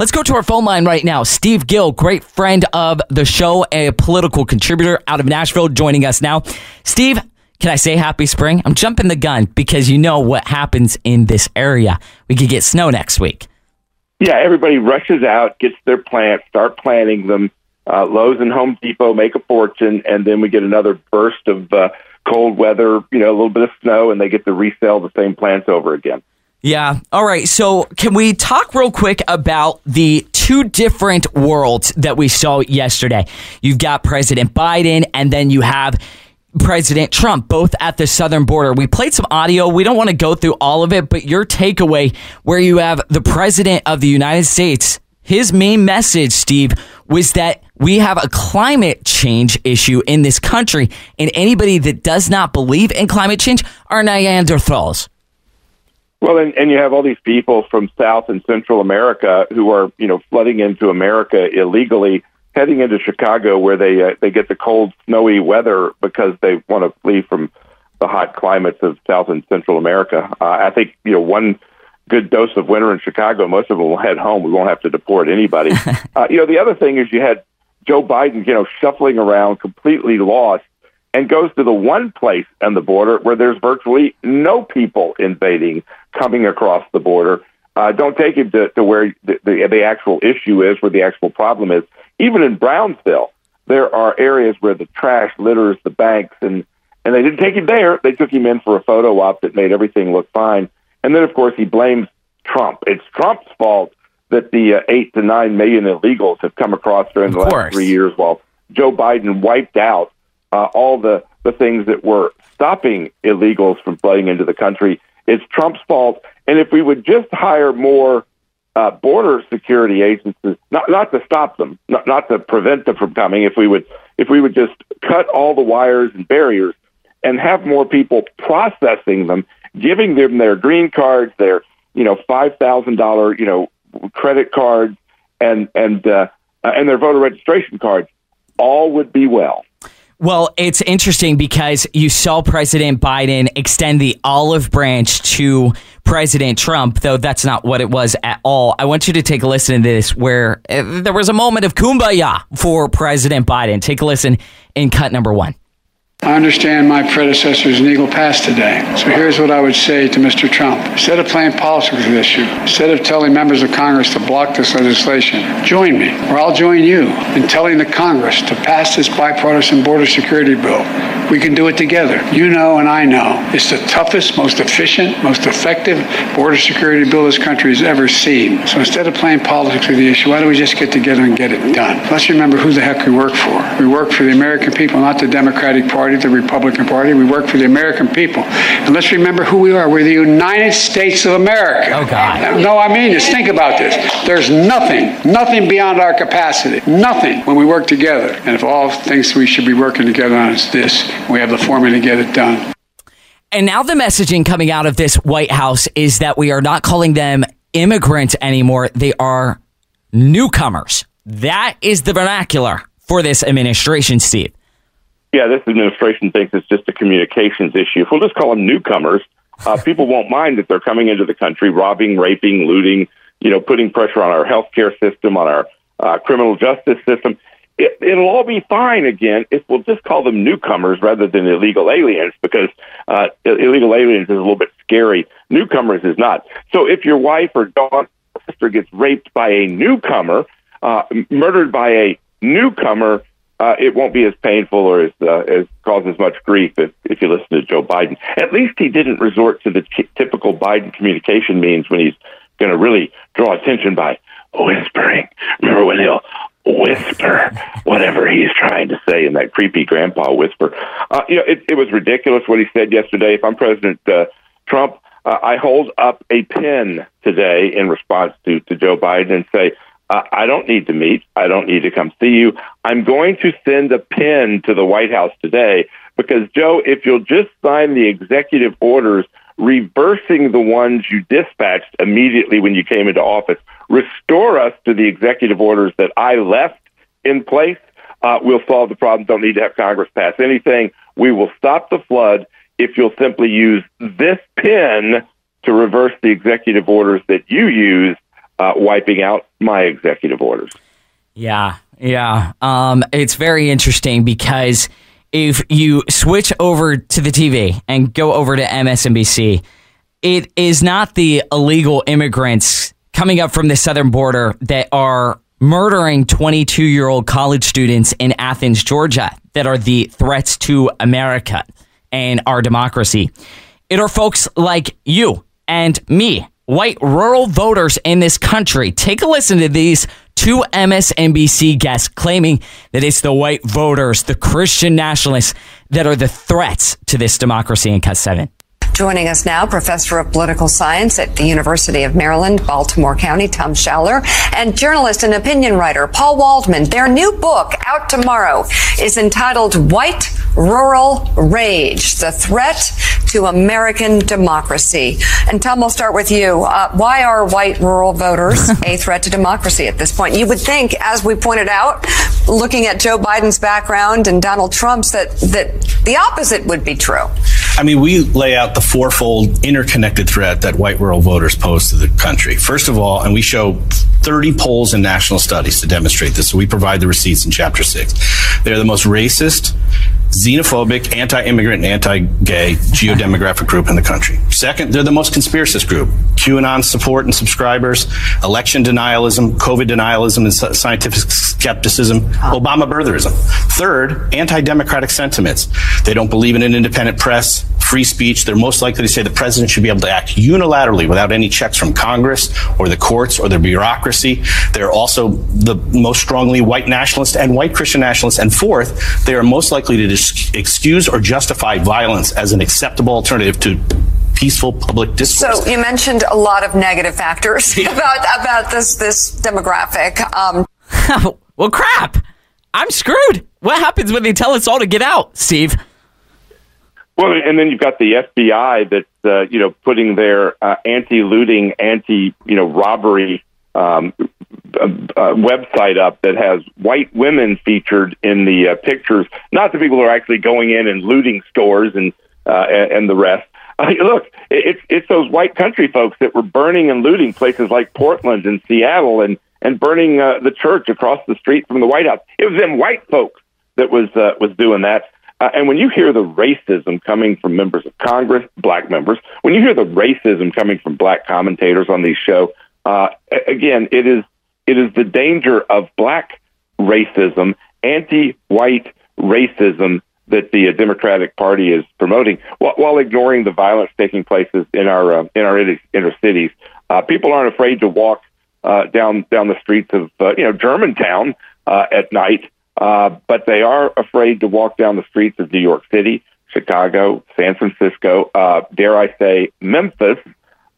Let's go to our phone line right now. Steve Gill, great friend of the show, a political contributor out of Nashville, joining us now. Steve, can I say happy spring? I'm jumping the gun because you know what happens in this area. We could get snow next week. Yeah, everybody rushes out, gets their plants, start planting them. Uh, Lowe's and Home Depot make a fortune, and then we get another burst of uh, cold weather, you know, a little bit of snow, and they get to resell the same plants over again. Yeah. All right. So, can we talk real quick about the two different worlds that we saw yesterday? You've got President Biden, and then you have President Trump, both at the southern border. We played some audio. We don't want to go through all of it, but your takeaway where you have the President of the United States, his main message, Steve, was that we have a climate change issue in this country, and anybody that does not believe in climate change are Neanderthals. Well, and, and you have all these people from South and Central America who are, you know, flooding into America illegally, heading into Chicago where they uh, they get the cold, snowy weather because they want to flee from the hot climates of South and Central America. Uh, I think you know one good dose of winter in Chicago, most of them will head home. We won't have to deport anybody. uh, you know, the other thing is you had Joe Biden, you know, shuffling around, completely lost and goes to the one place on the border where there's virtually no people invading coming across the border. Uh, don't take him to, to where the, the, the actual issue is, where the actual problem is. Even in Brownsville, there are areas where the trash litters the banks, and and they didn't take him there. They took him in for a photo op that made everything look fine. And then, of course, he blames Trump. It's Trump's fault that the uh, eight to nine million illegals have come across during Of the last three years, while Joe Biden wiped out uh, all the, the things that were stopping illegals from flooding into the country. It's Trump's fault. And if we would just hire more uh, border security agencies, not not to stop them, not not to prevent them from coming, if we would if we would just cut all the wires and barriers and have more people processing them, giving them their green cards, their you know five thousand dollar you know credit cards, and and uh, and their voter registration cards, all would be well. Well, it's interesting because you saw President Biden extend the olive branch to President Trump, though that's not what it was at all. I want you to take a listen to this where uh, there was a moment of kumbaya for President Biden. Take a listen in cut number one. I understand my predecessor's Eagle Pass today. So here's what I would say to Mr. Trump. Instead of playing politics with this issue, instead of telling members of Congress to block this legislation, join me, or I'll join you in telling the Congress to pass this bipartisan border security bill. We can do it together. You know and I know. It's the toughest, most efficient, most effective border security bill this country has ever seen. So instead of playing politics with the issue, why don't we just get together and get it done? Let's remember who the heck we work for. We work for the American people, not the Democratic Party, the Republican Party. We work for the American people. And let's remember who we are. We're the United States of America. Oh, God. No, I mean this. Think about this. There's nothing, nothing beyond our capacity. Nothing when we work together. And if all things we should be working together on is this, we have the formula to get it done. And now the messaging coming out of this White House is that we are not calling them immigrants anymore. They are newcomers. That is the vernacular for this administration, Steve. Yeah, this administration thinks it's just a communications issue. If we'll just call them newcomers, uh, people won't mind that they're coming into the country, robbing, raping, looting, you know, putting pressure on our healthcare system, on our uh, criminal justice system. It, it'll all be fine again if we'll just call them newcomers rather than illegal aliens, because uh, illegal aliens is a little bit scary. Newcomers is not. So if your wife or daughter or sister gets raped by a newcomer, uh, murdered by a newcomer, uh, it won't be as painful or as, uh, as cause as much grief if, if you listen to Joe Biden. At least he didn't resort to the t- typical Biden communication means when he's going to really draw attention by whispering. Remember when he'll whisper whatever he's trying to say in that creepy grandpa whisper? Uh, you know, it, it was ridiculous what he said yesterday. If I'm President uh, Trump, uh, I hold up a pen today in response to, to Joe Biden and say, uh, I don't need to meet. I don't need to come see you. I'm going to send a pen to the White House today because, Joe, if you'll just sign the executive orders reversing the ones you dispatched immediately when you came into office, restore us to the executive orders that I left in place, uh, we'll solve the problem. Don't need to have Congress pass anything. We will stop the flood if you'll simply use this pen to reverse the executive orders that you used uh, wiping out my executive orders. Yeah, yeah. Um, it's very interesting because if you switch over to the TV and go over to MSNBC, it is not the illegal immigrants coming up from the southern border that are murdering 22 year old college students in Athens, Georgia, that are the threats to America and our democracy. It are folks like you and me, white rural voters in this country. Take a listen to these two MSNBC guests claiming that it's the white voters, the Christian nationalists, that are the threats to this democracy in Cut 7. Joining us now, professor of political science at the University of Maryland, Baltimore County, Tom Schaller, and journalist and opinion writer Paul Waldman. Their new book, out tomorrow, is entitled White Rural Rage The Threat to American Democracy. And Tom, we'll start with you. Uh, why are white rural voters a threat to democracy at this point? You would think, as we pointed out, looking at Joe Biden's background and Donald Trump's, that, that the opposite would be true. I mean, we lay out the fourfold interconnected threat that white rural voters pose to the country. First of all, and we show 30 polls and national studies to demonstrate this. So we provide the receipts in chapter six. They're the most racist, xenophobic, anti-immigrant, and anti-gay geodemographic group in the country. Second, they're the most conspiracist group. QAnon support and subscribers, election denialism, COVID denialism and scientific skepticism, Obama birtherism. Third, anti-democratic sentiments. They don't believe in an independent press, free speech. They're most likely to say the president should be able to act unilaterally without any checks from Congress or the courts or the bureaucracy. They're also the most strongly white nationalist and white Christian nationalists. And fourth, they are most likely to excuse or justify violence as an acceptable alternative to peaceful public discourse. So you mentioned a lot of negative factors yeah. about about this this demographic. Um, well, crap! I'm screwed. What happens when they tell us all to get out, Steve? Well, and then you've got the FBI that's uh, you know putting their uh, anti-looting, anti you know robbery um, uh, uh, website up that has white women featured in the uh, pictures, not the people who are actually going in and looting stores and uh, and, the rest. Uh, look, it's it's those white country folks that were burning and looting places like Portland and Seattle and and burning uh, the church across the street from the White House. It was them white folks that was uh, was doing that. Uh, and when you hear the racism coming from members of Congress, black members, when you hear the racism coming from black commentators on these shows, uh, again, it is it is the danger of black racism, anti-white racism that the Democratic Party is promoting, while, while ignoring the violence taking place in our uh, in our inner cities. Uh, people aren't afraid to walk uh, down down the streets of uh, you know Germantown uh, at night, uh, but they are afraid to walk down the streets of New York City, Chicago, San Francisco, uh, dare I say Memphis,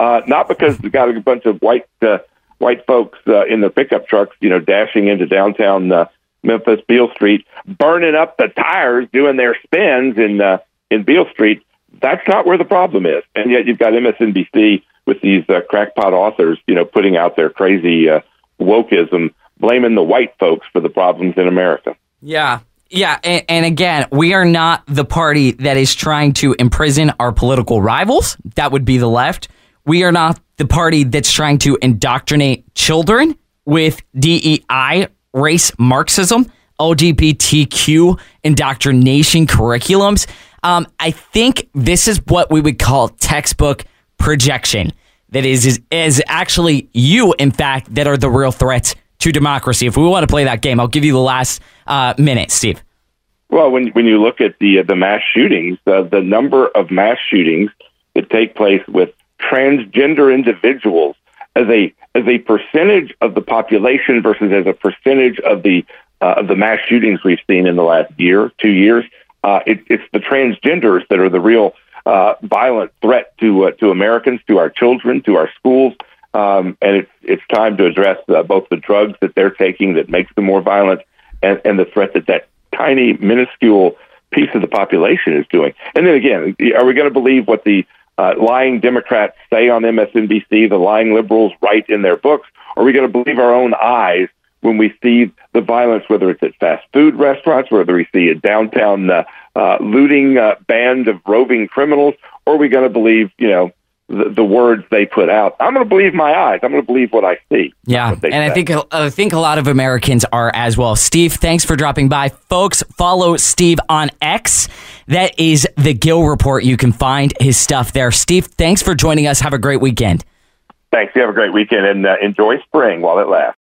uh, not because they've got a bunch of white uh, white folks uh, in their pickup trucks, you know, dashing into downtown uh, Memphis, Beale Street, burning up the tires, doing their spins in uh, in Beale Street. That's not where the problem is, and yet you've got MSNBC with these uh, crackpot authors, you know, putting out their crazy uh, wokeism, blaming the white folks for the problems in America. Yeah, yeah, and, and, again, we are not the party that is trying to imprison our political rivals. That would be the left. We are not the party that's trying to indoctrinate children with DEI, race Marxism, LGBTQ indoctrination curriculums. Um, I think this is what we would call textbook projection. That is, is, is actually you, in fact, that are the real threats to democracy. If we want to play that game, I'll give you the last uh, minute, Steve. Well, when when you look at the uh, the mass shootings, uh, the number of mass shootings that take place with transgender individuals as a as a percentage of the population versus as a percentage of the uh, of the mass shootings we've seen in the last year, two years. Uh, it, it's the transgenders that are the real uh, violent threat to uh, to Americans, to our children, to our schools, um, and it's it's time to address uh, both the drugs that they're taking that makes them more violent, and, and the threat that that tiny, minuscule piece of the population is doing. And then again, are we going to believe what the uh, lying Democrats say on MSNBC, the lying liberals write in their books? Are we going to believe our own eyes when we see the violence, whether it's at fast food restaurants, whether we see a downtown uh, uh, looting uh, band of roving criminals, or are we going to believe, you know, the, the words they put out. I'm going to believe my eyes. I'm going to believe what I see. Yeah, and I think I think a lot of Americans are as well. Steve, thanks for dropping by, folks. Follow Steve on X. That is the Gill Report. You can find his stuff there. Steve, thanks for joining us. Have a great weekend. Thanks. You have a great weekend and uh, enjoy spring while it lasts.